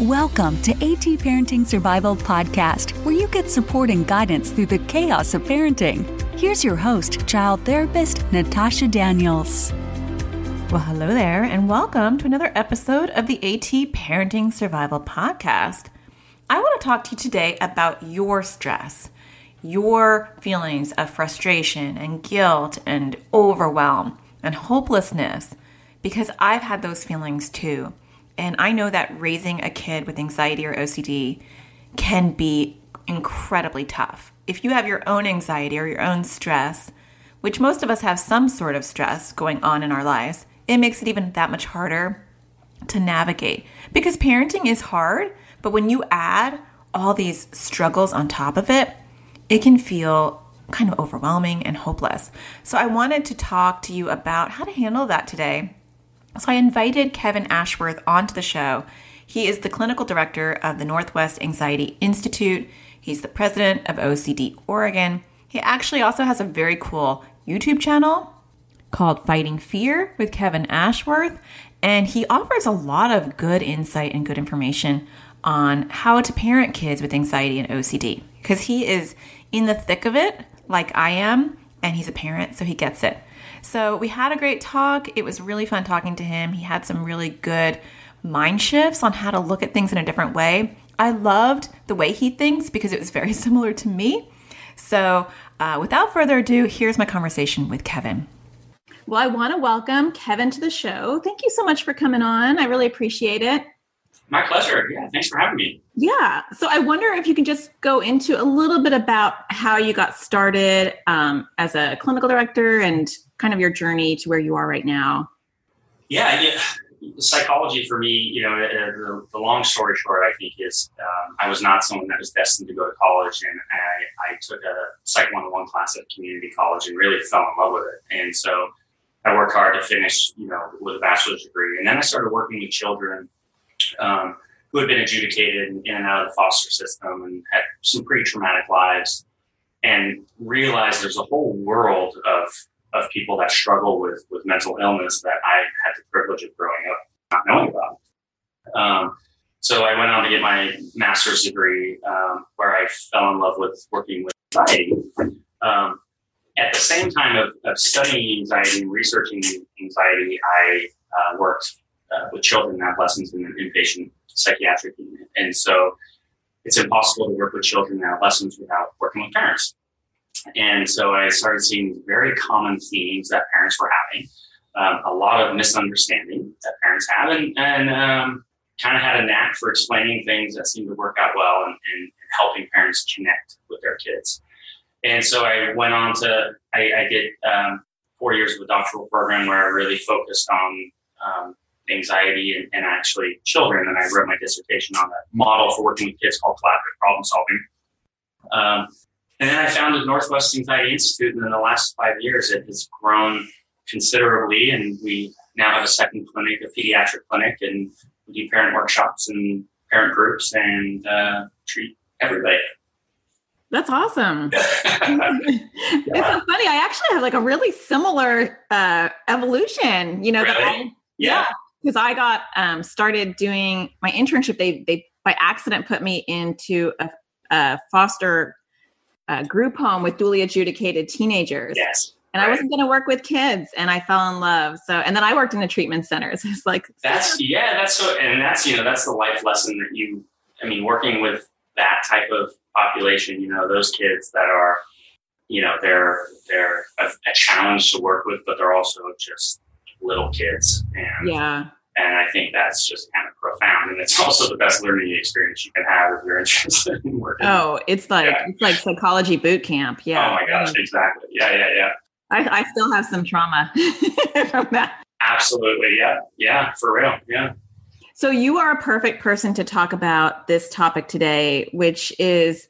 Welcome to AT Parenting Survival Podcast, where you get support and guidance through the chaos of parenting. Here's your host, child therapist Natasha Daniels. Well, hello there, and welcome to another episode of the AT Parenting Survival Podcast. I want to talk to you today about your stress, your feelings of frustration and guilt and overwhelm and hopelessness, because I've had those feelings too. And I know that raising a kid with anxiety or OCD can be incredibly tough. If you have your own anxiety or your own stress, which most of us have some sort of stress going on in our lives, it makes it even that much harder to navigate. Because parenting is hard, but when you add all these struggles on top of it, it can feel kind of overwhelming and hopeless. So I wanted to talk to you about how to handle that today so I invited Kevin Ashworth onto the show. He is the clinical director of the Northwest Anxiety Institute. He's the president of OCD Oregon. He actually also has a very cool YouTube channel called Fighting Fear with Kevin Ashworth. And he offers a lot of good insight and good information on how to parent kids with anxiety and OCD because he is in the thick of it, like I am, and he's a parent, so he gets it. So we had a great talk. It was really fun talking to him. He had some really good mind shifts on how to look at things in a different way. I loved the way he thinks because it was very similar to me. So, uh, without further ado, here's my conversation with Kevin. Well, I want to welcome Kevin to the show. Thank you so much for coming on. I really appreciate it. My pleasure. Yeah, thanks for having me. Yeah. So I wonder if you can just go into a little bit about how you got started um, as a clinical director and kind of your journey to where you are right now. Yeah, yeah. Psychology for me, you know, uh, the, the, long story short, I think is um, I was not someone that was destined to go to college, and I, I took a Psych 101 class at community college and really fell in love with it. And so I worked hard to finish, you know, with a bachelor's degree, and then I started working with children um, who had been adjudicated in and out of the foster system and had some pretty traumatic lives, and realized there's a whole world of of people that struggle with with mental illness that I had the privilege of growing up not knowing about. Um, so I went on to get my master's degree, um, where I fell in love with working with anxiety. Um, at the same time of, of, studying anxiety and researching anxiety, I uh, worked uh, with children and adolescents in an inpatient psychiatric unit. And so it's impossible to work with children and adolescents without working with parents. And so I started seeing very common themes that parents were having, um, a lot of misunderstanding that parents have, and, and um, kind of had a knack for explaining things that seemed to work out well and, and, helping parents connect with their kids. And so I went on to, I, I did um, four years of a doctoral program where I really focused on um, anxiety and, and, actually children. And I wrote my dissertation on a model for working with kids called collaborative problem solving. Um, and then I founded Northwest Anxiety Institute, and in the last five years, it has grown considerably. And we now have a second clinic, a pediatric clinic, and we do parent workshops and parent groups and uh, treat everybody. That's awesome. yeah. It's so funny. I actually have like a really similar uh, evolution. You know, really? that I, yeah, because I got um, started doing my internship. They they by accident put me into a, a foster uh, group home with duly adjudicated teenagers. Yes. And right. I wasn't going to work with kids, and I fell in love. So, and then I worked in a treatment center. So it's like that's yeah, that's so, and that's you know that's the life lesson that you. I mean, working with that type of population, you know, those kids that are, you know, they're they're a, a challenge to work with, but they're also just little kids, and yeah, and I think that's just kind of profound. And it's also the best learning experience you can have if you're interested in working. Oh, it's like yeah. it's like psychology boot camp. Yeah. Oh my gosh, exactly. Yeah, yeah, yeah. I, I still have some trauma from that. Absolutely. Yeah. Yeah. For real. Yeah. So you are a perfect person to talk about this topic today, which is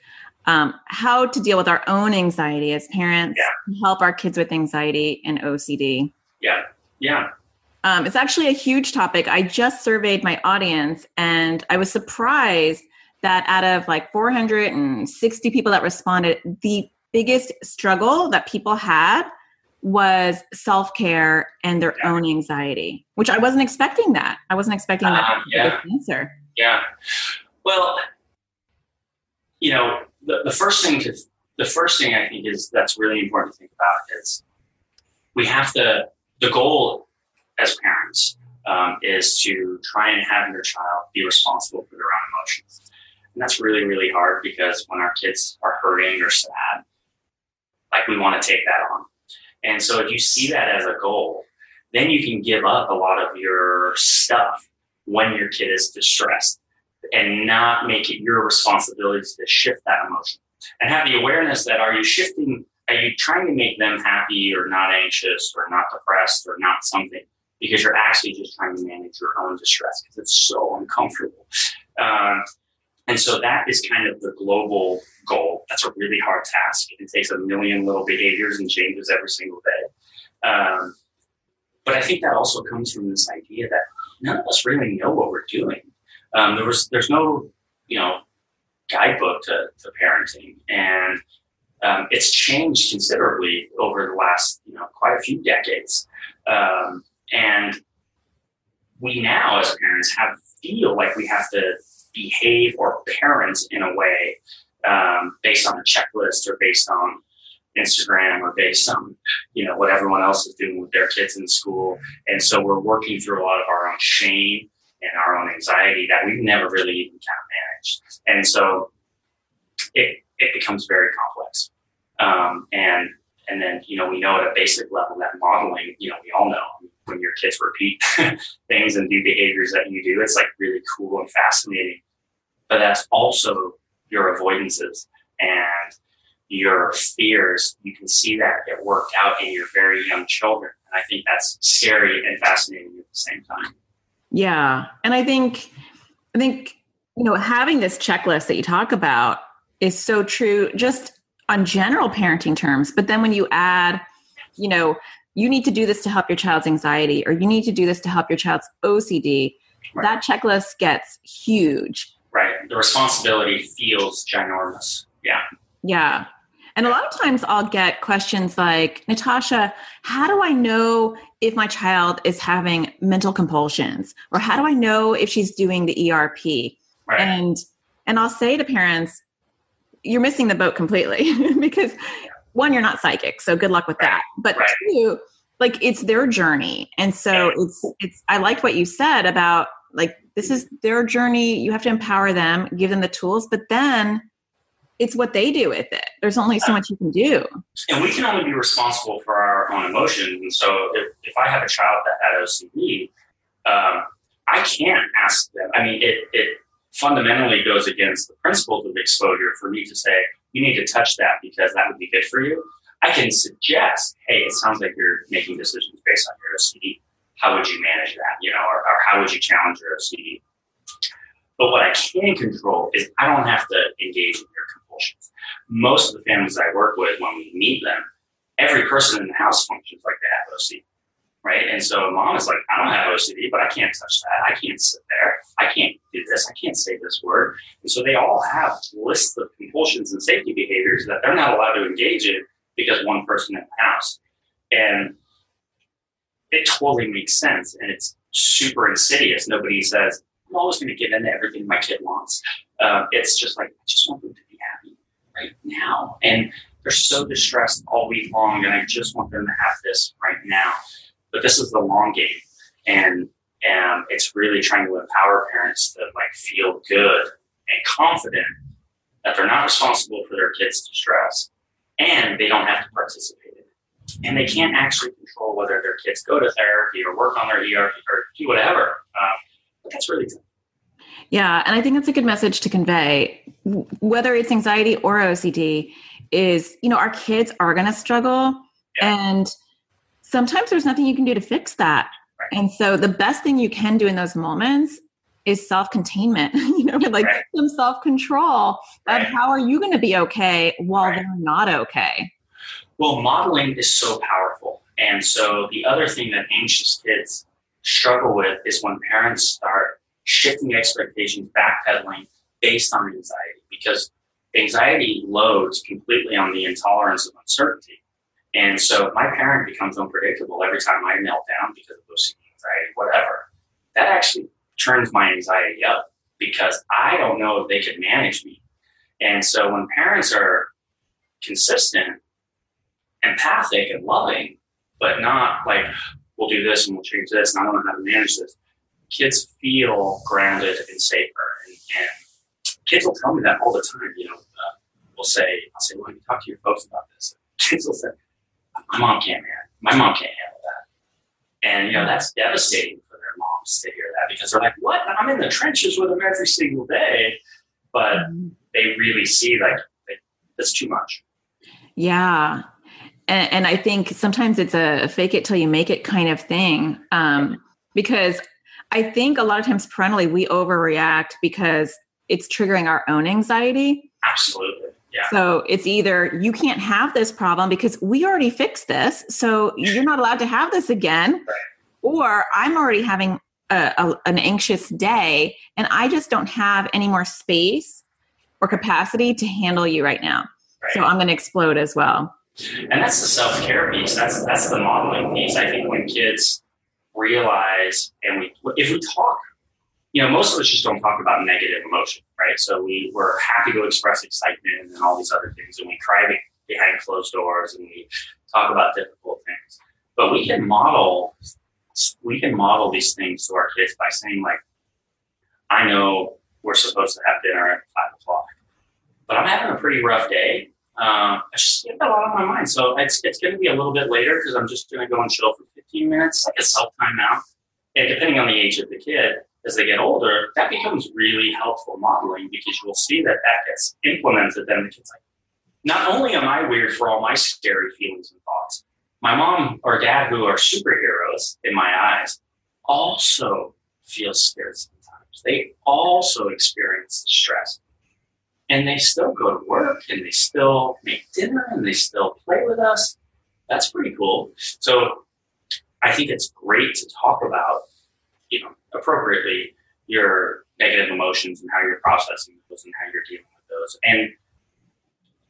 um, how to deal with our own anxiety as parents, yeah. help our kids with anxiety and OCD. Yeah. Yeah. Um, it's actually a huge topic. I just surveyed my audience and I was surprised that out of like 460 people that responded, the biggest struggle that people had was self care and their yeah. own anxiety, which I wasn't expecting that. I wasn't expecting that uh, yeah. answer. Yeah. Well, you know, the, the first thing to the first thing I think is that's really important to think about is we have to the goal as parents um, is to try and have your child be responsible for their own emotions. And that's really, really hard because when our kids are hurting or sad, like we want to take that on. And so if you see that as a goal, then you can give up a lot of your stuff when your kid is distressed and not make it your responsibility to shift that emotion and have the awareness that are you shifting are you trying to make them happy or not anxious or not depressed or not something because you're actually just trying to manage your own distress because it's so uncomfortable. Um, and so that is kind of the global goal. That's a really hard task. It takes a million little behaviors and changes every single day. Um, but i think that also comes from this idea that none of us really know what we're doing. Um, there was there's no you know guidebook to, to parenting. And um, it's changed considerably over the last you know quite a few decades. Um, and we now as parents have feel like we have to behave or parent in a way um, based on a checklist or based on Instagram or based on you know what everyone else is doing with their kids in school, and so we're working through a lot of our own shame and our own anxiety that we've never really even kind of managed, and so it it becomes very complex. Um, and and then you know we know at a basic level that modeling, you know, we all know when your kids repeat things and do behaviors that you do, it's like really cool and fascinating. But that's also your avoidances and your fears. You can see that get worked out in your very young children. And I think that's scary and fascinating at the same time. Yeah. And I think I think, you know, having this checklist that you talk about is so true just on general parenting terms. But then when you add, you know, you need to do this to help your child's anxiety, or you need to do this to help your child's OCD, right. that checklist gets huge. Right. The responsibility feels ginormous. Yeah. Yeah. And a lot of times I'll get questions like, Natasha, how do I know if my child is having mental compulsions? Or how do I know if she's doing the ERP? Right. And and I'll say to parents, you're missing the boat completely because one, you're not psychic, so good luck with right. that. But right. two, like it's their journey. And so it's it's I liked what you said about like this is their journey. You have to empower them, give them the tools, but then it's what they do with it. There's only so much you can do. And we can only be responsible for our own emotions. And so if, if I have a child that had OCD, um, I can't ask them. I mean, it, it fundamentally goes against the principles of exposure for me to say, you need to touch that because that would be good for you. I can suggest, hey, it sounds like you're making decisions based on your OCD. How would you manage that? You know, or, or how would you challenge your OCD? But what I can control is I don't have to engage in your compulsions. Most of the families I work with, when we meet them, every person in the house functions like they have OCD right? And so mom is like, I don't have OCD, but I can't touch that. I can't sit there. I can't do this. I can't say this word. And so they all have lists of compulsions and safety behaviors that they're not allowed to engage in because one person in the house. And it totally makes sense. And it's super insidious. Nobody says, I'm always going to give in to everything my kid wants. Um, it's just like, I just want them to be happy right now. And they're so distressed all week long. And I just want them to have this right now. But this is the long game, and and it's really trying to empower parents to like feel good and confident that they're not responsible for their kids' distress, and they don't have to participate in it, and they can't actually control whether their kids go to therapy or work on their ERP or do whatever. Um, but that's really tough. Yeah, and I think that's a good message to convey. Whether it's anxiety or OCD, is you know our kids are going to struggle, yeah. and sometimes there's nothing you can do to fix that. Right. And so the best thing you can do in those moments is self-containment, you know, like right. some self-control right. of how are you going to be okay while they're not okay. Well, modeling is so powerful. And so the other thing that anxious kids struggle with is when parents start shifting expectations, backpedaling based on anxiety, because anxiety loads completely on the intolerance of uncertainty. And so my parent becomes unpredictable every time I melt down because of OCD, anxiety, whatever. That actually turns my anxiety up. because I don't know if they could manage me. And so when parents are consistent, empathic, and loving, but not like, we'll do this and we'll change this, and I don't know how to manage this, kids feel grounded and safer. And, and kids will tell me that all the time. You know, uh, we'll say, I'll say, well, you talk to your folks about this. Kids will say, my mom can't manage. My mom can't handle that. And, you know, that's devastating for their moms to hear that because they're like, what? I'm in the trenches with them every single day. But they really see like, like it's too much. Yeah. And, and, I think sometimes it's a fake it till you make it kind of thing. Um, because I think a lot of times parentally we overreact because it's triggering our own anxiety. Absolutely. Yeah. So it's either you can't have this problem because we already fixed this, so you're not allowed to have this again, right. or I'm already having a, a, an anxious day and I just don't have any more space or capacity to handle you right now. Right. So I'm going to explode as well. And that's the self care piece. That's that's the modeling piece. I think when kids realize and we if we talk you know most of us just don't talk about negative emotion right so we we're happy to express excitement and all these other things and we cry behind closed doors and we talk about difficult things but we can model we can model these things to our kids by saying like i know we're supposed to have dinner at five o'clock but i'm having a pretty rough day um, I just get a lot on my mind. So it's, it's going to be a little bit later because I'm just going to go and chill for 15 minutes, like a self timeout. And depending on the age of the kid, as they get older, that becomes really helpful modeling because you'll see that that gets implemented. Then the kid's like, not only am I weird for all my scary feelings and thoughts, my mom or dad, who are superheroes in my eyes, also feel scared sometimes. They also experience stress and they still go to work and they still make dinner and they still play with us. That's pretty cool. So I think it's great to talk about, you know, appropriately your negative emotions and how you're processing those and how you're dealing with those. And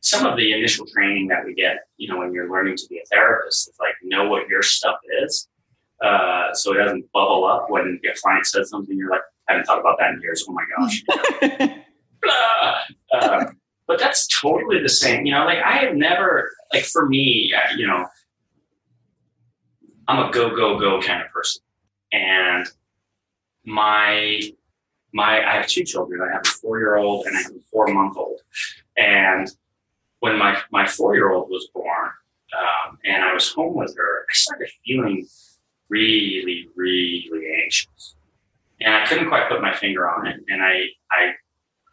some of the initial training that we get, you know, when you're learning to be a therapist, is like know what your stuff is. Uh, so it doesn't bubble up when a client says something, you're like, I haven't thought about that in years. Oh my gosh. uh, but that's totally the same. You know, like I have never, like for me, you know, I'm a go go go kind of person, and my my I have two children. I have a four year old and I have a four month old, and when my my four year old was born, um, and I was home with her, I started feeling really really anxious, and I couldn't quite put my finger on it, and I I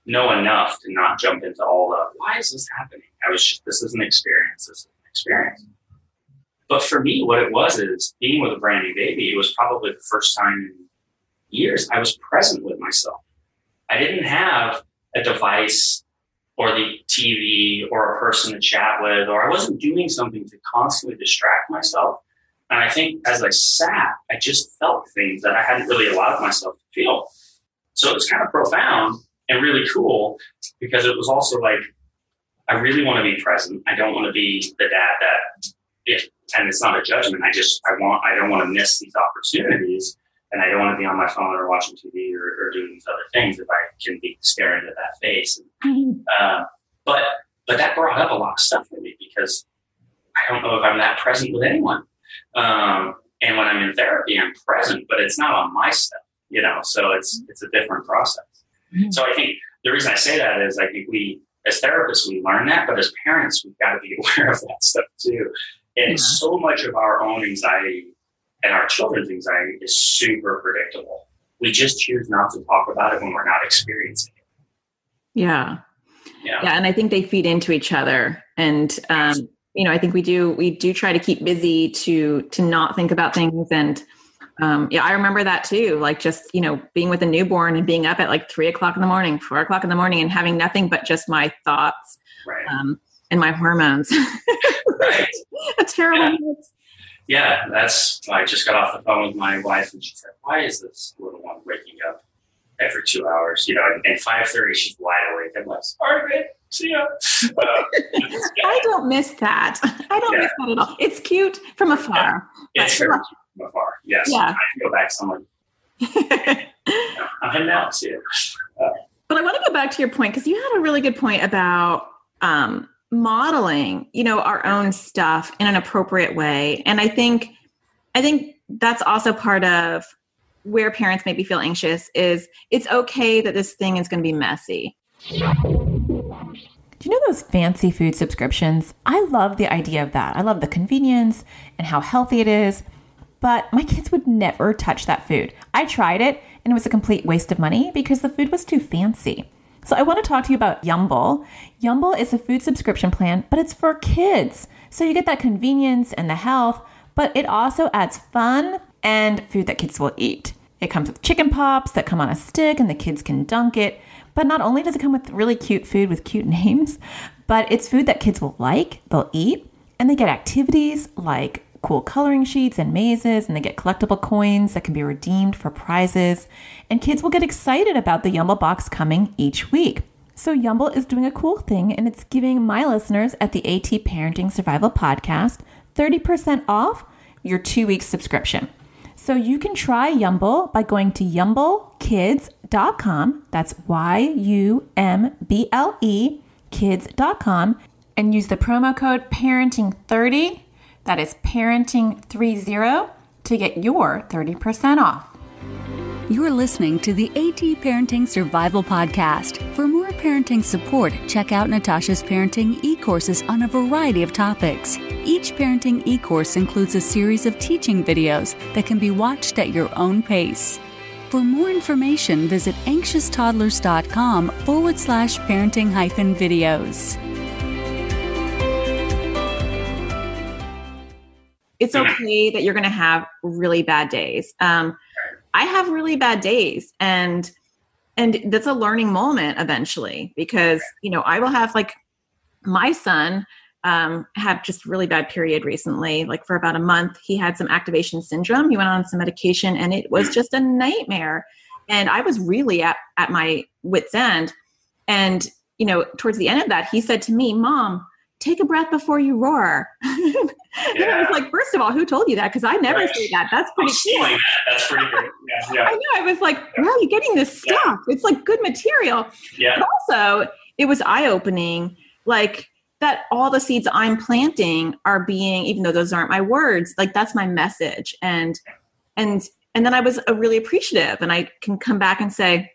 know enough to not jump into all the why is this happening? I was just this is an experience, this is an experience. But for me, what it was is being with a brand new baby, it was probably the first time in years I was present with myself. I didn't have a device or the TV or a person to chat with, or I wasn't doing something to constantly distract myself. And I think as I sat, I just felt things that I hadn't really allowed myself to feel. So it was kind of profound and really cool because it was also like, I really want to be present. I don't want to be the dad that, and it's not a judgment. I just, I want, I don't want to miss these opportunities and I don't want to be on my phone or watching TV or, or doing these other things if I can be staring at that face. And, uh, but, but that brought up a lot of stuff for me because I don't know if I'm that present with anyone. Um, and when I'm in therapy, I'm present, but it's not on my stuff, you know, so it's, it's a different process. Mm-hmm. So I think the reason I say that is I think we, as therapists, we learn that, but as parents, we've got to be aware of that stuff too. And yeah. so much of our own anxiety and our children's anxiety is super predictable. We just choose not to talk about it when we're not experiencing it. Yeah. Yeah. Yeah. And I think they feed into each other. And, um, you know, I think we do, we do try to keep busy to, to not think about things and, um, yeah, I remember that too. Like just, you know, being with a newborn and being up at like three o'clock in the morning, four o'clock in the morning and having nothing but just my thoughts right. um, and my hormones. right. a terrible yeah. Yeah, that's, I just got off the phone with my wife and she said, why is this little one waking up every two hours? You know, and, and 5.30, she's wide awake. I'm like, sorry, babe. See ya. Uh, I don't miss that. I don't yeah. miss that at all. It's cute from afar. Yeah. It's very cute from afar. Yes. Yeah. I feel back someone. I'm heading out too. Uh, but I want to go back to your point because you had a really good point about um, modeling, you know, our own stuff in an appropriate way. And I think, I think that's also part of where parents maybe feel anxious is it's okay that this thing is going to be messy. Do you know those fancy food subscriptions? I love the idea of that. I love the convenience and how healthy it is, but my kids would never touch that food. I tried it and it was a complete waste of money because the food was too fancy. So I want to talk to you about Yumble. Yumble is a food subscription plan, but it's for kids. So you get that convenience and the health, but it also adds fun and food that kids will eat. It comes with chicken pops that come on a stick and the kids can dunk it. But not only does it come with really cute food with cute names, but it's food that kids will like, they'll eat, and they get activities like cool coloring sheets and mazes, and they get collectible coins that can be redeemed for prizes. And kids will get excited about the Yumble box coming each week. So, Yumble is doing a cool thing, and it's giving my listeners at the AT Parenting Survival Podcast 30% off your two week subscription. So, you can try Yumble by going to yumblekids.com. That's Y U M B L E kids.com and use the promo code parenting30 that is parenting30 to get your 30% off. You're listening to the AT Parenting Survival Podcast. For more parenting support, check out Natasha's parenting e courses on a variety of topics. Each parenting e course includes a series of teaching videos that can be watched at your own pace. For more information, visit anxioustoddlers.com forward slash parenting hyphen videos. It's okay that you're going to have really bad days. Um, I have really bad days, and and that's a learning moment eventually because you know I will have like my son um, had just really bad period recently, like for about a month. He had some activation syndrome. He went on some medication, and it was just a nightmare. And I was really at at my wits end. And you know, towards the end of that, he said to me, "Mom." Take a breath before you roar. yeah. and I was like, first of all, who told you that? Because I never right. say that. That's pretty cool. That. That's pretty good. Yeah, yeah. I know. I was like, where are you getting this stuff? It's like good material. Yeah. But also, it was eye opening. Like, that all the seeds I'm planting are being, even though those aren't my words, like that's my message. And and and then I was uh, really appreciative, and I can come back and say,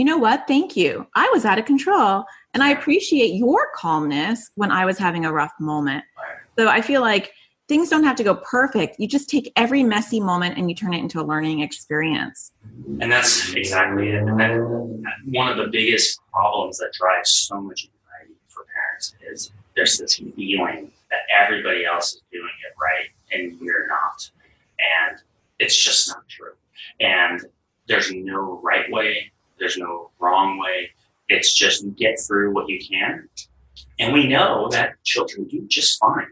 you know what? Thank you. I was out of control. And I appreciate your calmness when I was having a rough moment. So I feel like things don't have to go perfect. You just take every messy moment and you turn it into a learning experience. And that's exactly it. And then one of the biggest problems that drives so much anxiety for parents is there's this feeling that everybody else is doing it right and you're not. And it's just not true. And there's no right way, there's no wrong way. It's just get through what you can. And we know that children do just fine.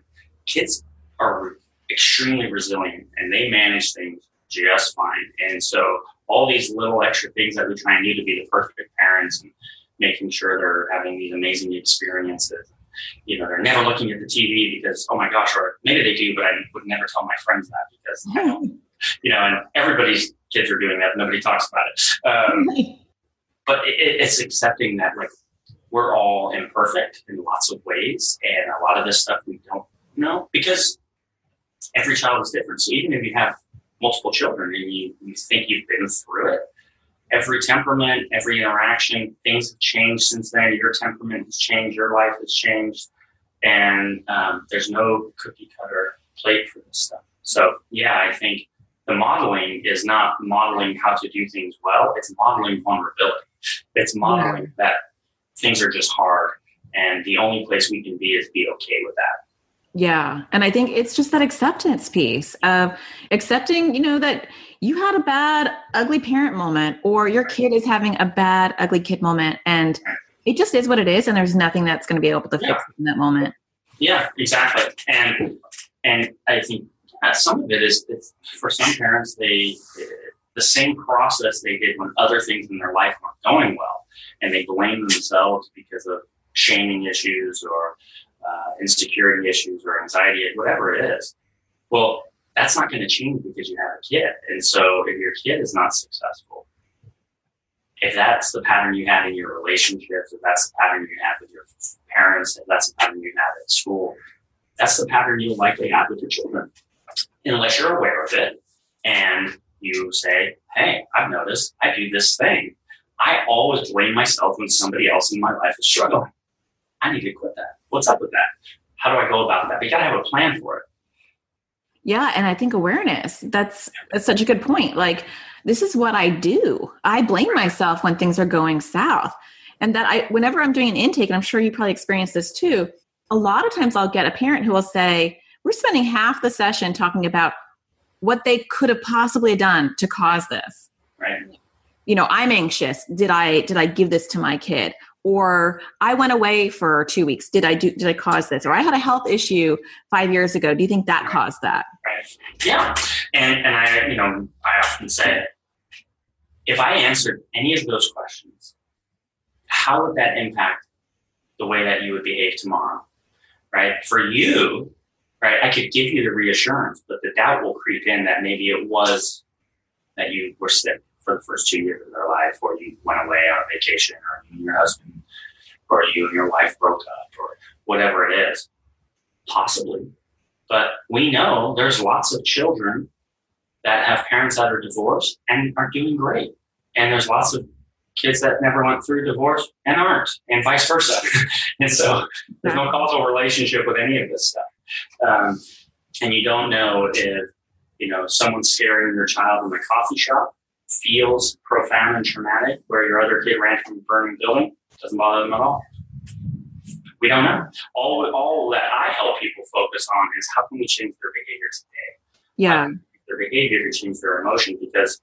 Kids are extremely resilient and they manage things just fine. And so all these little extra things that we try and do to be the perfect parents and making sure they're having these amazing experiences. You know, they're never looking at the TV because, oh my gosh, or maybe they do, but I would never tell my friends that because, you know, and everybody's kids are doing that. Nobody talks about it. Um, but it, it's accepting that like we're all imperfect in lots of ways, and a lot of this stuff we don't know because every child is different. So even if you have multiple children and you, you think you've been through it, every temperament, every interaction, things have changed since then. Your temperament has changed, your life has changed, and um, there's no cookie cutter plate for this stuff. So yeah, I think the modeling is not modeling how to do things well; it's modeling vulnerability. It's modeling yeah. that things are just hard, and the only place we can be is be okay with that. Yeah. And I think it's just that acceptance piece of accepting, you know, that you had a bad, ugly parent moment or your kid is having a bad, ugly kid moment. And it just is what it is. And there's nothing that's going to be able to fix yeah. in that moment. Yeah, exactly. And, and I think uh, some of it is for some parents, they, the same process they did when other things in their life weren't going well. And they blame themselves because of shaming issues or uh, insecurity issues or anxiety, whatever it is. Well, that's not going to change because you have a kid. And so if your kid is not successful, if that's the pattern you had in your relationships, if that's the pattern you had with your parents, if that's the pattern you had at school, that's the pattern you'll likely have with your children. Unless you're aware of it and you say, Hey, I've noticed I do this thing. I always blame myself when somebody else in my life is struggling. I need to quit that. What's up with that? How do I go about that? We got to have a plan for it. Yeah, and I think awareness. That's that's such a good point. Like this is what I do. I blame myself when things are going south. And that I whenever I'm doing an intake and I'm sure you probably experienced this too, a lot of times I'll get a parent who will say, "We're spending half the session talking about what they could have possibly done to cause this." Right. You know, I'm anxious. Did I did I give this to my kid? or i went away for two weeks. Did i do did i cause this? Or i had a health issue five years ago. Do you think that caused that? Right. Yeah. And and i you know i often say if i answered any of those questions how would that impact the way that you would behave tomorrow? Right? For you right i could give you the reassurance but the doubt will creep in that maybe it was that you were sick for the first two years of their life, or you went away on vacation, or you and your husband, or you and your wife broke up, or whatever it is. Possibly. But we know there's lots of children that have parents that are divorced and are doing great. And there's lots of kids that never went through divorce and aren't, and vice versa. and so there's no causal relationship with any of this stuff. Um, and you don't know if, you know, someone's scaring your child in the coffee shop feels profound and traumatic, where your other kid ran from a burning building, doesn't bother them at all. We don't know. All, all that I help people focus on is how can we change their behavior today? Yeah. Their behavior to change their emotion because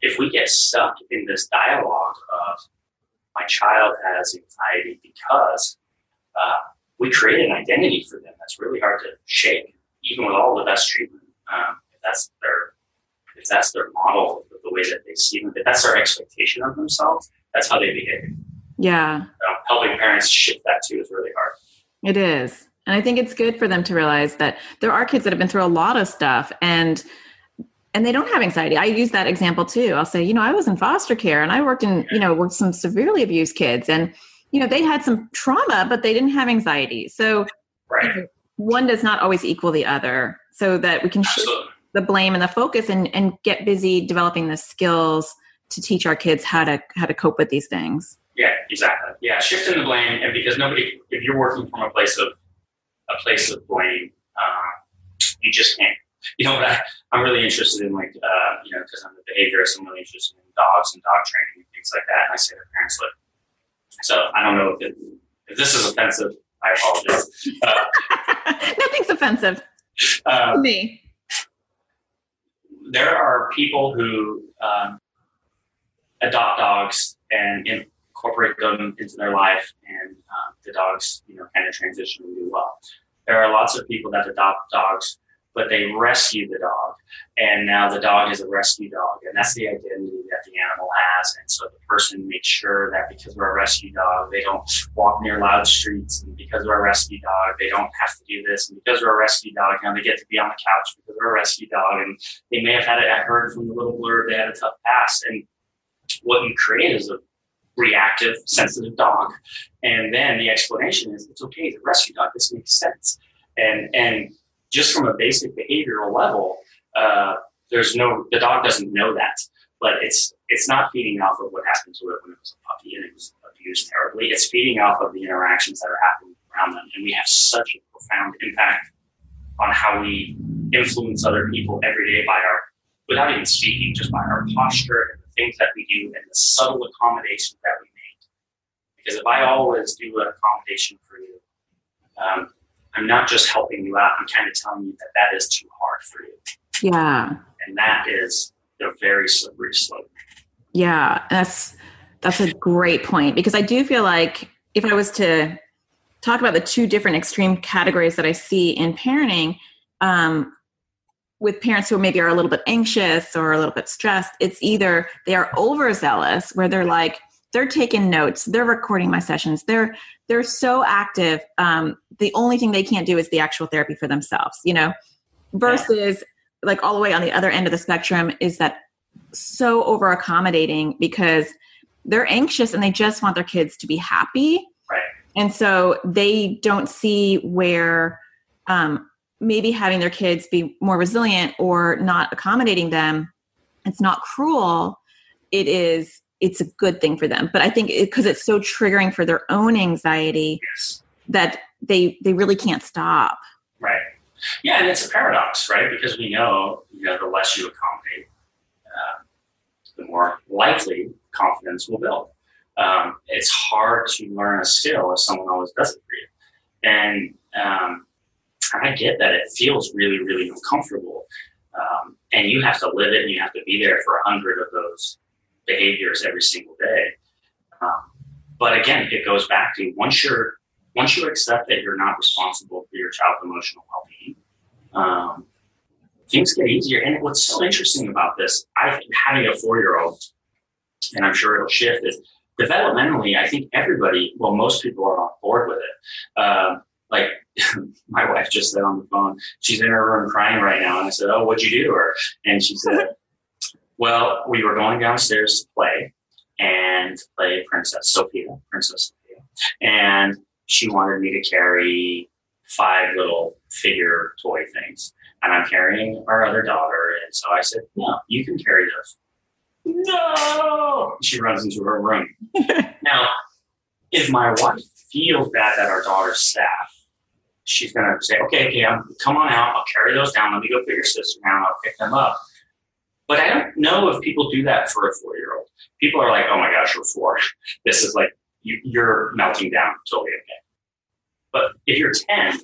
if we get stuck in this dialogue of my child has anxiety because uh, we create an identity for them that's really hard to shake, even with all the best treatment. Um, if that's their if that's their model the way that they see them, if that's their expectation of themselves, that's how they behave. Yeah. So helping parents shift that too is really hard. It is. And I think it's good for them to realize that there are kids that have been through a lot of stuff and and they don't have anxiety. I use that example too. I'll say, you know, I was in foster care and I worked in, you know, worked some severely abused kids and you know, they had some trauma but they didn't have anxiety. So right. one does not always equal the other so that we can Absolutely the blame and the focus and, and get busy developing the skills to teach our kids how to how to cope with these things yeah exactly yeah shifting the blame and because nobody if you're working from a place of a place of blame uh, you just can't you know what I, i'm really interested in like uh, you know because i'm a behaviorist i'm really interested in dogs and dog training and things like that and i say to parents look so i don't know if, it, if this is offensive i apologize. Uh, nothing's offensive. uh, me. There are people who um, adopt dogs and incorporate them into their life, and um, the dogs, you know, kind of transition really well. There are lots of people that adopt dogs but they rescue the dog. And now the dog is a rescue dog. And that's the identity that the animal has. And so the person makes sure that because we're a rescue dog, they don't walk near loud streets. And because we're a rescue dog, they don't have to do this. And because we're a rescue dog, you know, they get to be on the couch because we're a rescue dog. And they may have had it, I heard from the little blurb, they had a tough past. And what you create is a reactive, sensitive dog. And then the explanation is it's okay, the rescue dog, this makes sense. And, and just from a basic behavioral level, uh, there's no the dog doesn't know that, but it's it's not feeding off of what happened to it when it was a puppy and it was abused terribly. It's feeding off of the interactions that are happening around them, and we have such a profound impact on how we influence other people every day by our without even speaking, just by our posture and the things that we do and the subtle accommodations that we make. Because if I always do an accommodation for you, um, I'm not just helping you out. I'm kind of telling you that that is too hard for you. Yeah. And that is a very slippery slope. Yeah, that's that's a great point because I do feel like if I was to talk about the two different extreme categories that I see in parenting, um, with parents who maybe are a little bit anxious or a little bit stressed, it's either they are overzealous, where they're like, they're taking notes they're recording my sessions they're they're so active um, the only thing they can't do is the actual therapy for themselves you know versus yeah. like all the way on the other end of the spectrum is that so over accommodating because they're anxious and they just want their kids to be happy. Right. And so they don't see where um, maybe having their kids be more resilient or not accommodating them, it's not cruel. It is, it's a good thing for them. But I think because it, it's so triggering for their own anxiety Yes. that they they really can't stop. Right. Yeah, and it's a paradox, right? Because we know, you know, the less you accommodate, uh, the more likely confidence will build. Um, it's hard to learn a skill if someone always does it for you. And um, I get that it feels really, really uncomfortable. Um, and you have to live it and you have to be there for a hundred of those behaviors every single day. Um, but again, it goes back to once you're once you accept that you're not responsible for your child's emotional well-being, um, things get easier. And what's so interesting about this, I having a four-year-old, and I'm sure it'll shift, is developmentally, I think everybody, well, most people are on board with it. Um, like my wife just said on the phone, she's in her room crying right now, and I said, "Oh, what'd you do to her?" And she said, "Well, we were going downstairs to play and play Princess Sofia, Princess Sofia, and." she wanted me to carry five little figure toy things. And I'm carrying our other daughter. And so I said, No, you can carry those. No! She runs into her room. now, if my wife feels bad that our daughter's staff, she's going to say, Okay, okay, um, come on out. I'll carry those down. Let me go put your sister down. I'll pick them up. But I don't know if people do that for a four year old. People are like, Oh my gosh, you're four. This is like, you, are melting down. Totally okay. But if you're 10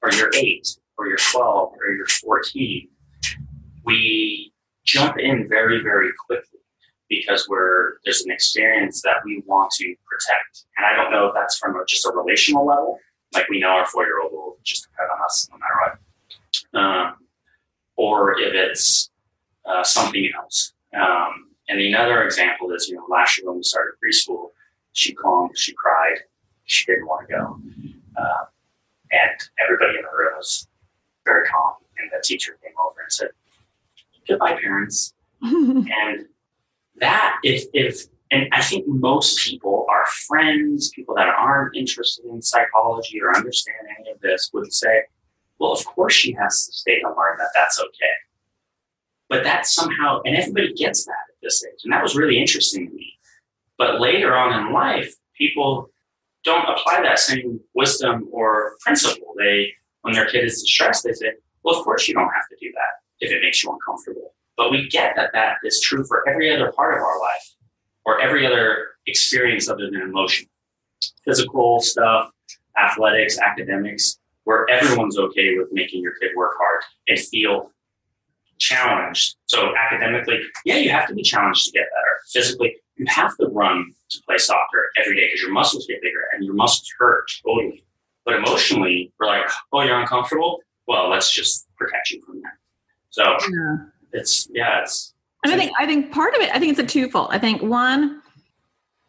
or you're 8 or you're 12 or you're 14, we jump in very, very quickly because we're there's an experience that we want to protect. And I don't know if that's from just a relational level, like we know our four year old will just depend on us no matter what, um, or if it's uh, something else. Um, and another example is, you know, last year when we started preschool, she calmed, she cried, she didn't want to go. Uh, and everybody in the room was very calm. And the teacher came over and said, Goodbye, parents. and that, if, if, and I think most people, our friends, people that aren't interested in psychology or understand any of this, would say, Well, of course she has to stay home and that that's okay. But that somehow, and everybody gets that at this age. And that was really interesting to me. But later on in life, people don't apply that same wisdom or principle. They, when their kid is distressed, they say, well, of course you don't have to do that if it makes you uncomfortable. But we get that that is true for every other part of our life or every other experience other than emotion. Physical stuff, athletics, academics, where everyone's okay with making your kid work hard and feel challenged. So academically, yeah, you have to be challenged to get better. Physically, you have to run to play soccer every day because your muscles get bigger and your muscles hurt totally. But emotionally, we're like, oh, you're uncomfortable? Well, let's just protect you from that. So yeah. it's, yeah, it's. And I think, I think part of it, I think it's a twofold. I think one,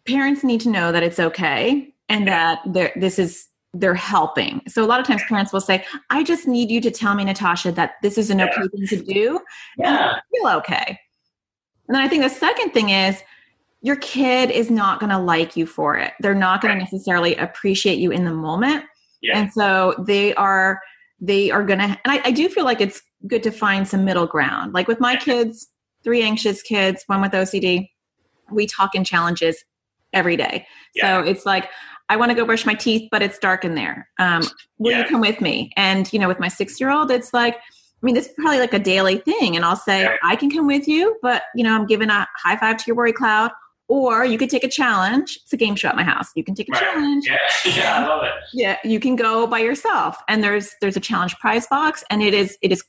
parents need to know that it's okay and that this is they're helping. So a lot of times parents will say, I just need you to tell me, Natasha, that this is an yeah. okay thing to do. Yeah. feel okay. And then I think the second thing is your kid is not going to like you for it. They're not going right. to necessarily appreciate you in the moment. Yeah. And so they are they are going to and I, I, do feel like it's good to find some middle ground. Like with my kids, three anxious kids, one with OCD, we talk in challenges every day. Yeah. So it's like I want to go brush my teeth, but it's dark in there. Um, will yeah. you come with me? And you know, with my six year old, it's like I mean, this is probably like a daily thing. And I'll say, yeah. I can come with you, but you know, I'm giving a high five to your worry cloud or you could take a challenge. It's a game show at my house. You can take a right. challenge. Yeah, yeah, I love it. Yeah, you can go by yourself, and there's there's a challenge prize box, and it is it is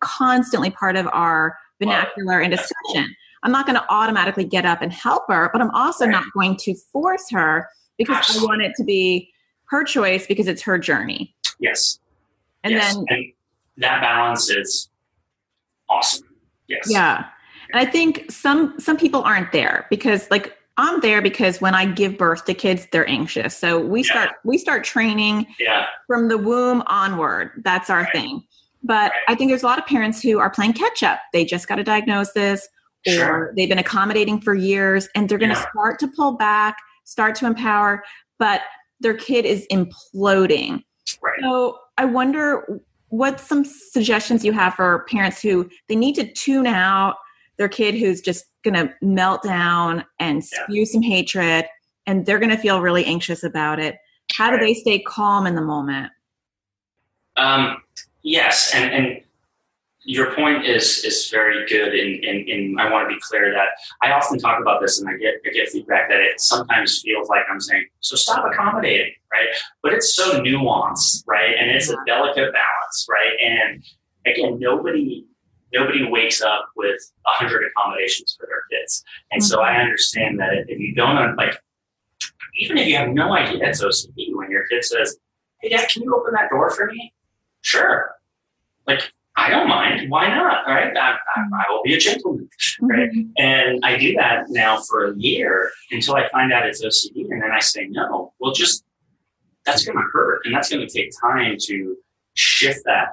constantly part of our vernacular and discussion. Cool. I'm not going to automatically get up and help her, but I'm also not going to force her because Absolutely. I want it to be her choice because it's her journey. Yes. And yes. then and that balance is awesome. Yes. Yeah and i think some some people aren't there because like i'm there because when i give birth to kids they're anxious so we yeah. start we start training yeah. from the womb onward that's our right. thing but right. i think there's a lot of parents who are playing catch up they just got a diagnosis or they've been accommodating for years and they're going to Yeah. start to pull back, start to empower, but their kid is imploding. Right. So I wonder what some suggestions you have for parents who they need to tune out their kid who's just going to melt down and Yeah. spew some hatred and they're going to feel really anxious about it. How do they stay calm in the moment? Um, yes, and, and your point is is very good, and, and, and I want to be clear that I often talk about this, and I get I get feedback that it sometimes feels like I'm saying, "So stop accommodating," right? But it's so nuanced, right? And it's a delicate balance, right? And again, nobody nobody wakes up with a hundred accommodations for their kids, and so I mm-hmm. understand that if you don't like, even if you have no idea it's OCD, when your kid says, "Hey, Dad, can you open that door for me?" Sure. Like, I don't mind. Why not? Right? I, I, I will be a gentleman. Right. And I do that now for a year until I find out it's OCD. And then I say, no, well, just that's going to hurt. And that's going to take time to shift that,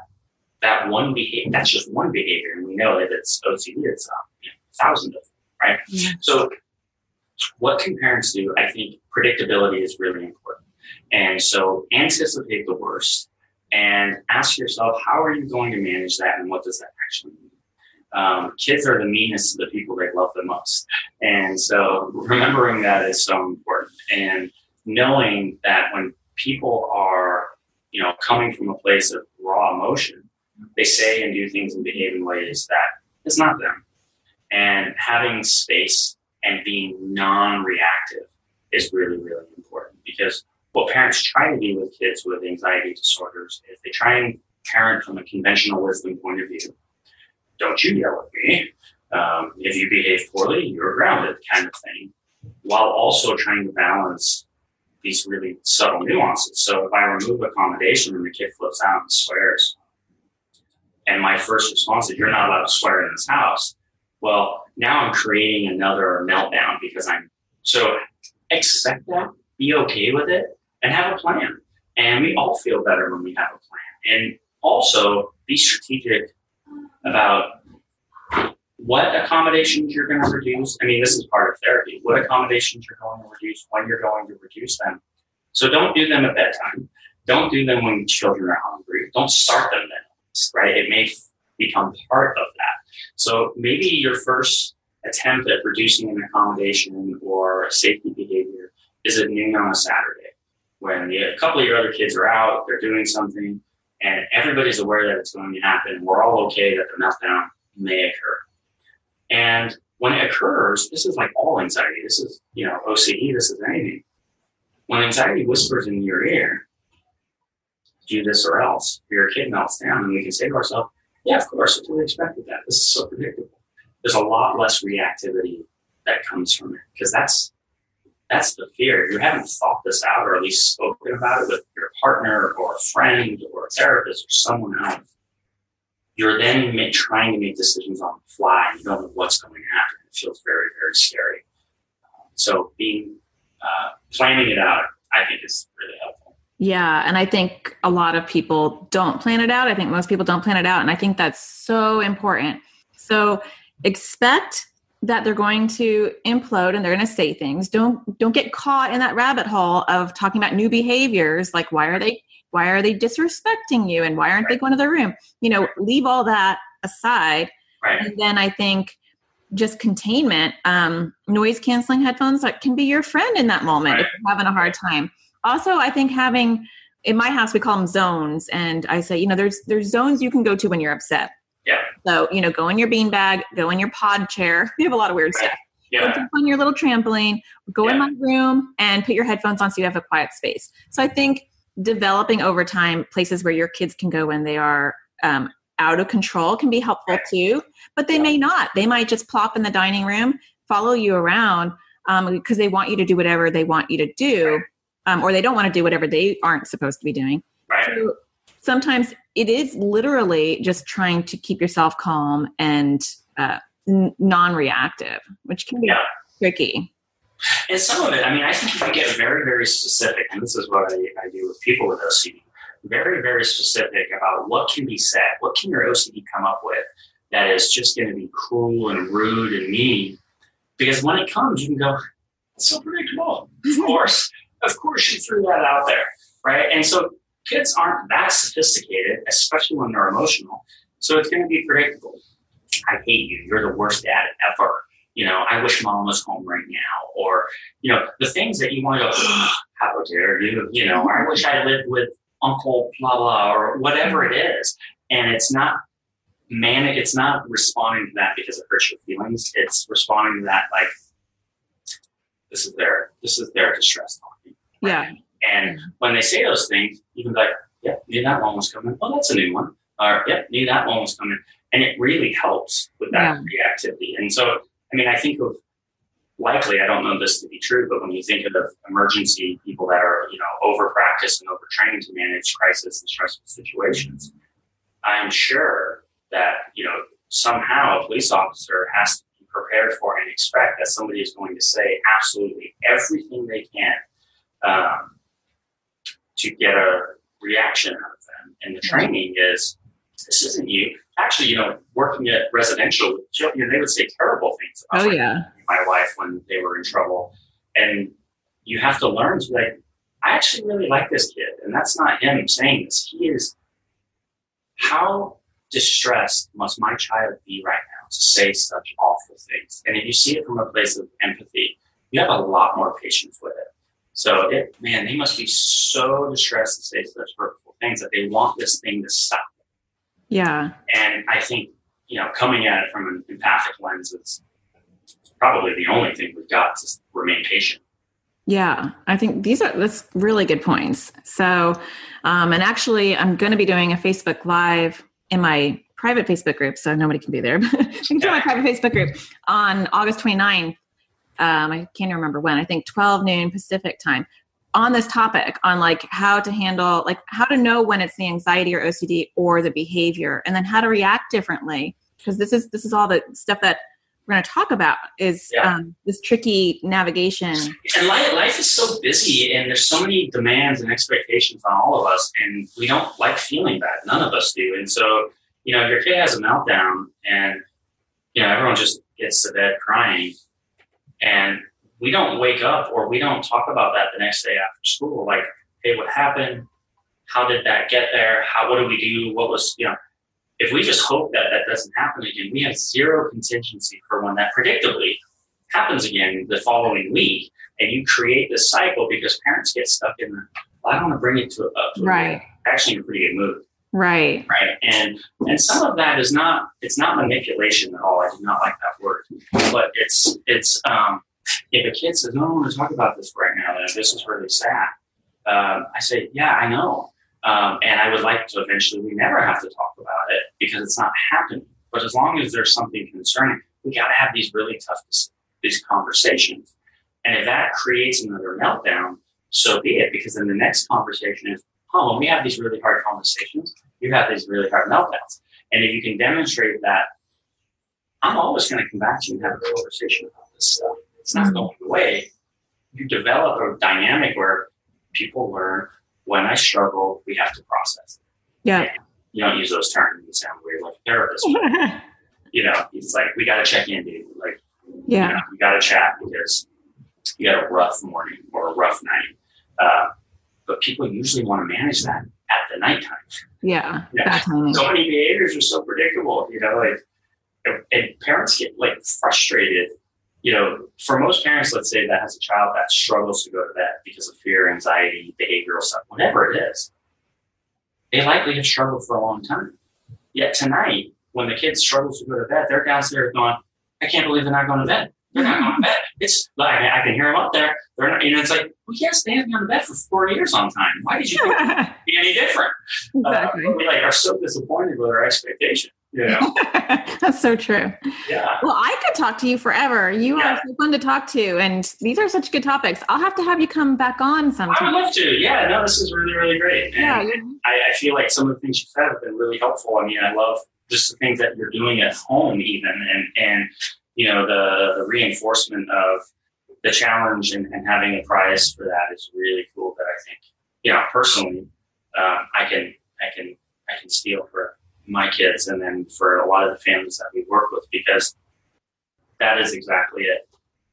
that one behavior. That's just one behavior. And we know that it's OCD, it's uh, you know, thousands of them. Right. Yeah. So, what can parents do? I think predictability is really important. And so, anticipate the worst and ask yourself, how are you going to manage that and what does that actually mean? Um, kids are the meanest to the people they love the most. And so remembering that is so important. And knowing that when people are, you know, coming from a place of raw emotion, they say and do things and behave in ways that is not them. And having space and being non-reactive is really, really important because what parents try to do with kids with anxiety disorders is they try and parent from a conventional wisdom point of view. Don't you yell at me. Um, if you behave poorly, you're grounded, kind of thing, while also trying to balance these really subtle nuances. So if I remove accommodation and the kid flips out and swears, and my first response is, You're not allowed to swear in this house. Well, now I'm creating another meltdown because I'm so expect that, be okay with it, and have a plan. And we all feel better when we have a plan. And also be strategic about what accommodations you're going to reduce. I mean, this is part of therapy. What accommodations you're going to reduce, when you're going to reduce them. So don't do them at bedtime. Don't do them when children are hungry. Don't start them then, right? It may become part of that. So maybe your first attempt at reducing an accommodation or a safety behavior is at noon on a Saturday when a couple of your other kids are out, they're doing something, and everybody's aware that it's going to happen. We're all okay that the meltdown may occur. And when it occurs, this is like all anxiety. This is, you know, OCD, this is anything. When anxiety whispers in your ear, do this or else, your kid melts down, and we can say to ourselves, yeah, of course, we expected that. This is so predictable. There's a lot less reactivity that comes from it because that's that's the fear. You haven't thought this out or at least spoken about it with your partner or a friend or a therapist or someone else. You're then trying to make decisions on the fly and you don't know what's going to happen. It feels very, very scary. So being uh, planning it out, I think, is really helpful. Yeah, and I think a lot of people don't plan it out. I think most people don't plan it out, and I think that's so important. So expect that they're going to implode and they're going to say things. Don't don't get caught in that rabbit hole of talking about new behaviors like why are they why are they disrespecting you and why aren't they going to the room? You know, leave all that aside Right. and then I think just containment, um, noise canceling headphones that can be your friend in that moment if you're having a hard time. Also, I think having in my house we call them zones, and I say, you know, there's there's zones you can go to when you're upset. Yeah. So you know, go in your beanbag, go in your pod chair. We have a lot of weird Right. stuff. Yeah. jump on your little trampoline. Go in my room and put your headphones on so you have a quiet space. So I think developing over time places where your kids can go when they are um, out of control can be helpful too. But they Yeah. may not. They might just plop in the dining room, follow you around um, because they want you to do whatever they want you to do, um, or they don't want to do whatever they aren't supposed to be doing. Right. So sometimes it is literally just trying to keep yourself calm and uh, n- non-reactive, which can be Yeah. tricky. And some of it, I mean, I think you can get very, very specific, and this is what I, I do with people with OCD. Very, very specific about what can be said. What can your OCD come up with that is just going to be cruel and rude and mean. Because when it comes, you can go, it's so predictable. Of course, of course, you threw that out there, right? And so kids aren't that sophisticated, especially when they're emotional. So it's going to be predictable. I hate you. You're the worst dad ever. You know, I wish mom was home right now. Or, you know, the things that you want to go, how dare you? You know, I wish I lived with uncle blah blah or whatever it is. And it's not manic, it's not responding to that because it hurts your feelings. It's responding to that like this is their this is their distress talking. Yeah. And when they say those things, you can be like, yeah, knew that one was coming. Oh, that's a new one. Or, yeah, knew that one was coming. And it really helps with that yeah. reactivity. And so, I mean, I think of likely, I don't know this to be true, but when you think of emergency people that are, you know, over practiced and over trained to manage crisis and stressful situations, I'm sure that, you know, somehow a police officer has to be prepared for and expect that somebody is going to say absolutely everything they can um, to get a reaction out of them. And the mm-hmm. training is this isn't you. Actually, you know, working at residential, you know, they would say terrible things about oh, yeah. my wife when they were in trouble. And you have to learn to like, I actually really like this kid. And that's not him saying this. He is, how distressed must my child be right now to say such awful things? And if you see it from a place of empathy, you have a lot more patience with it. So it, man, they must be so distressed to say such hurtful things that they want this thing to stop. Yeah. And I think, you know, coming at it from an empathic lens is probably the only thing we've got to remain patient. Yeah, I think these are that's really good points. So, um, and actually, I'm going to be doing a Facebook Live in my private Facebook group, so nobody can be there. But you can do my private Facebook group on August 29th um, I can't remember when, I think 12 noon Pacific time on this topic on like how to handle, like how to know when it's the anxiety or OCD or the behavior and then how to react differently. Because this is, this is all the stuff that we're going to talk about is yeah. um, this tricky navigation. And life, life is so busy, and there's so many demands and expectations on all of us, and we don't like feeling bad. None of us do. And so, you know, if your kid has a meltdown, and you know, everyone just gets to bed crying, and we don't wake up or we don't talk about that the next day after school. Like, hey, what happened? How did that get there? How, what do we do? What was, you know, if we just hope that that doesn't happen again, we have zero contingency for when that predictably happens again the following week. And you create this cycle because parents get stuck in the, well, I don't want to bring it to a, to right. actually in a pretty good mood. Right. Right. And and some of that is not it's not manipulation at all. I do not like that word. But it's it's um if a kid says, No, I want to talk about this right now, and this is really sad, um, I say, Yeah, I know. Um, and I would like to eventually we never have to talk about it because it's not happening. But as long as there's something concerning, we gotta have these really tough these conversations. And if that creates another meltdown, so be it, because then the next conversation is, oh, when we have these really hard conversations, you have these really hard meltdowns. And if you can demonstrate that, I'm always going to come back to you and have a conversation about this stuff. It's not mm-hmm. going away. You develop a dynamic where people learn when I struggle, we have to process it. Yeah. And you don't use those terms. You sound weird like a therapist. you know, it's like, we got to check in, dude. Like, yeah, you, know, you got to chat because you got a rough morning or a rough night. Uh, but people usually want to manage that at the nighttime. Yeah. yeah. So many behaviors are so predictable, you know, like, and parents get like frustrated. You know, for most parents, let's say that has a child that struggles to go to bed because of fear, anxiety, behavioral stuff, whatever it is, they likely have struggled for a long time. Yet tonight, when the kid struggles to go to bed, they're downstairs going, I can't believe they're not going to bed. They're not to bed. It's like I can hear them up there. They're not, you know, it's like, well, yes, they have been on the bed for four years on time. Why did you be any different? Exactly. Uh, we like are so disappointed with our expectation. You know? That's so true. Yeah. Well, I could talk to you forever. You yeah. are so fun to talk to, and these are such good topics. I'll have to have you come back on sometime. I would love to. Yeah. No, this is really, really great. And yeah. I, I feel like some of the things you said have been really helpful. I mean, I love just the things that you're doing at home, even, and and you know, the, the reinforcement of the challenge and, and, having a prize for that is really cool. That I think, you know, personally, um, I can, I can, I can steal for my kids and then for a lot of the families that we work with because that is exactly it.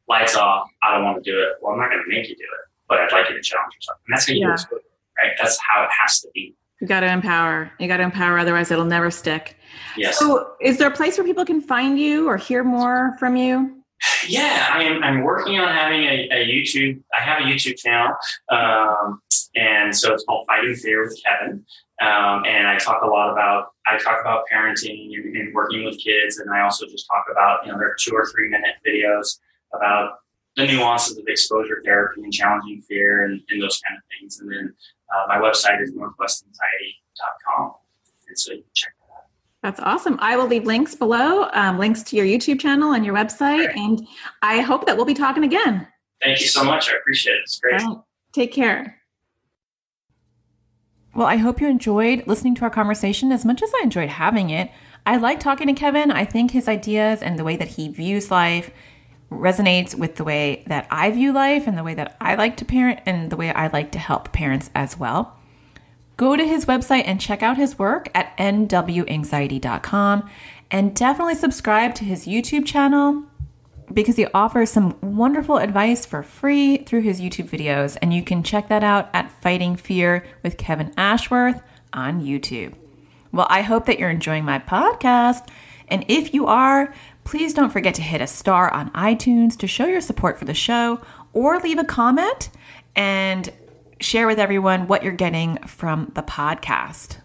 Lights off. I don't want to do it. Well, I'm not going to make you do it, but I'd like you to challenge yourself. And that's how you Yeah. do it, right? That's how it has to be. You got to empower. You got to empower, otherwise, it'll never stick. Yes. So, is there a place where people can find you or hear more from you? Yeah, I am. I'm working on having a, a YouTube. I have a YouTube channel, um, and so it's called Fighting Fear with Kevin. Um, and I talk a lot about I talk about parenting and, and working with kids, and I also just talk about you know there are two or three minute videos about the nuances of exposure therapy and challenging fear and, and those kind of things. And then uh, my website is northwestanxiety.com, and so you can check that out. That's awesome. I will leave links below, um, links to your YouTube channel and your website. And I hope that we'll be talking again. Thank you so much. I appreciate it. It's great. All right. Take care. Well, I hope you enjoyed listening to our conversation as much as I enjoyed having it. I like talking to Kevin. I think his ideas and the way that he views life resonates with the way that I view life and the way that I like to parent and the way I like to help parents as well. Go to his website and check out his work at nwanxiety.com and definitely subscribe to his YouTube channel because he offers some wonderful advice for free through his YouTube videos. And you can check that out at Fighting Fear with Kevin Ashworth on YouTube. Well, I hope that you're enjoying my podcast. And if you are, please don't forget to hit a star on iTunes to show your support for the show or leave a comment and share with everyone what you're getting from the podcast.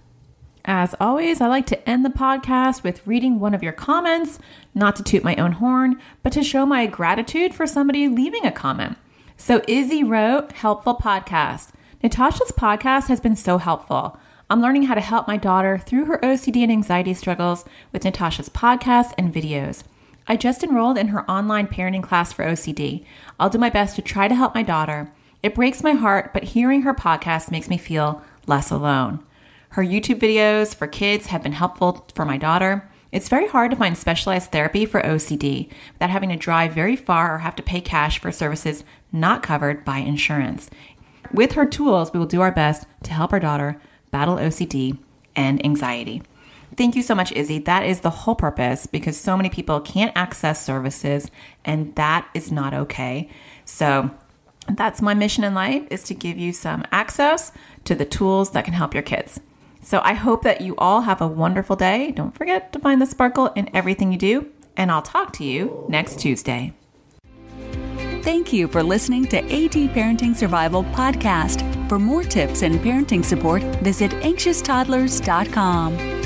As always, I like to end the podcast with reading one of your comments, not to toot my own horn, but to show my gratitude for somebody leaving a comment. So, Izzy wrote, Helpful podcast. Natasha's podcast has been so helpful. I'm learning how to help my daughter through her OCD and anxiety struggles with Natasha's podcasts and videos. I just enrolled in her online parenting class for OCD. I'll do my best to try to help my daughter. It breaks my heart, but hearing her podcast makes me feel less alone. Her YouTube videos for kids have been helpful for my daughter. It's very hard to find specialized therapy for OCD without having to drive very far or have to pay cash for services not covered by insurance. With her tools, we will do our best to help our daughter battle OCD and anxiety. Thank you so much, Izzy. That is the whole purpose because so many people can't access services, and that is not okay. So, that's my mission in life is to give you some access to the tools that can help your kids. So I hope that you all have a wonderful day. Don't forget to find the sparkle in everything you do, and I'll talk to you next Tuesday. Thank you for listening to AT Parenting Survival Podcast. For more tips and parenting support, visit anxioustoddlers.com.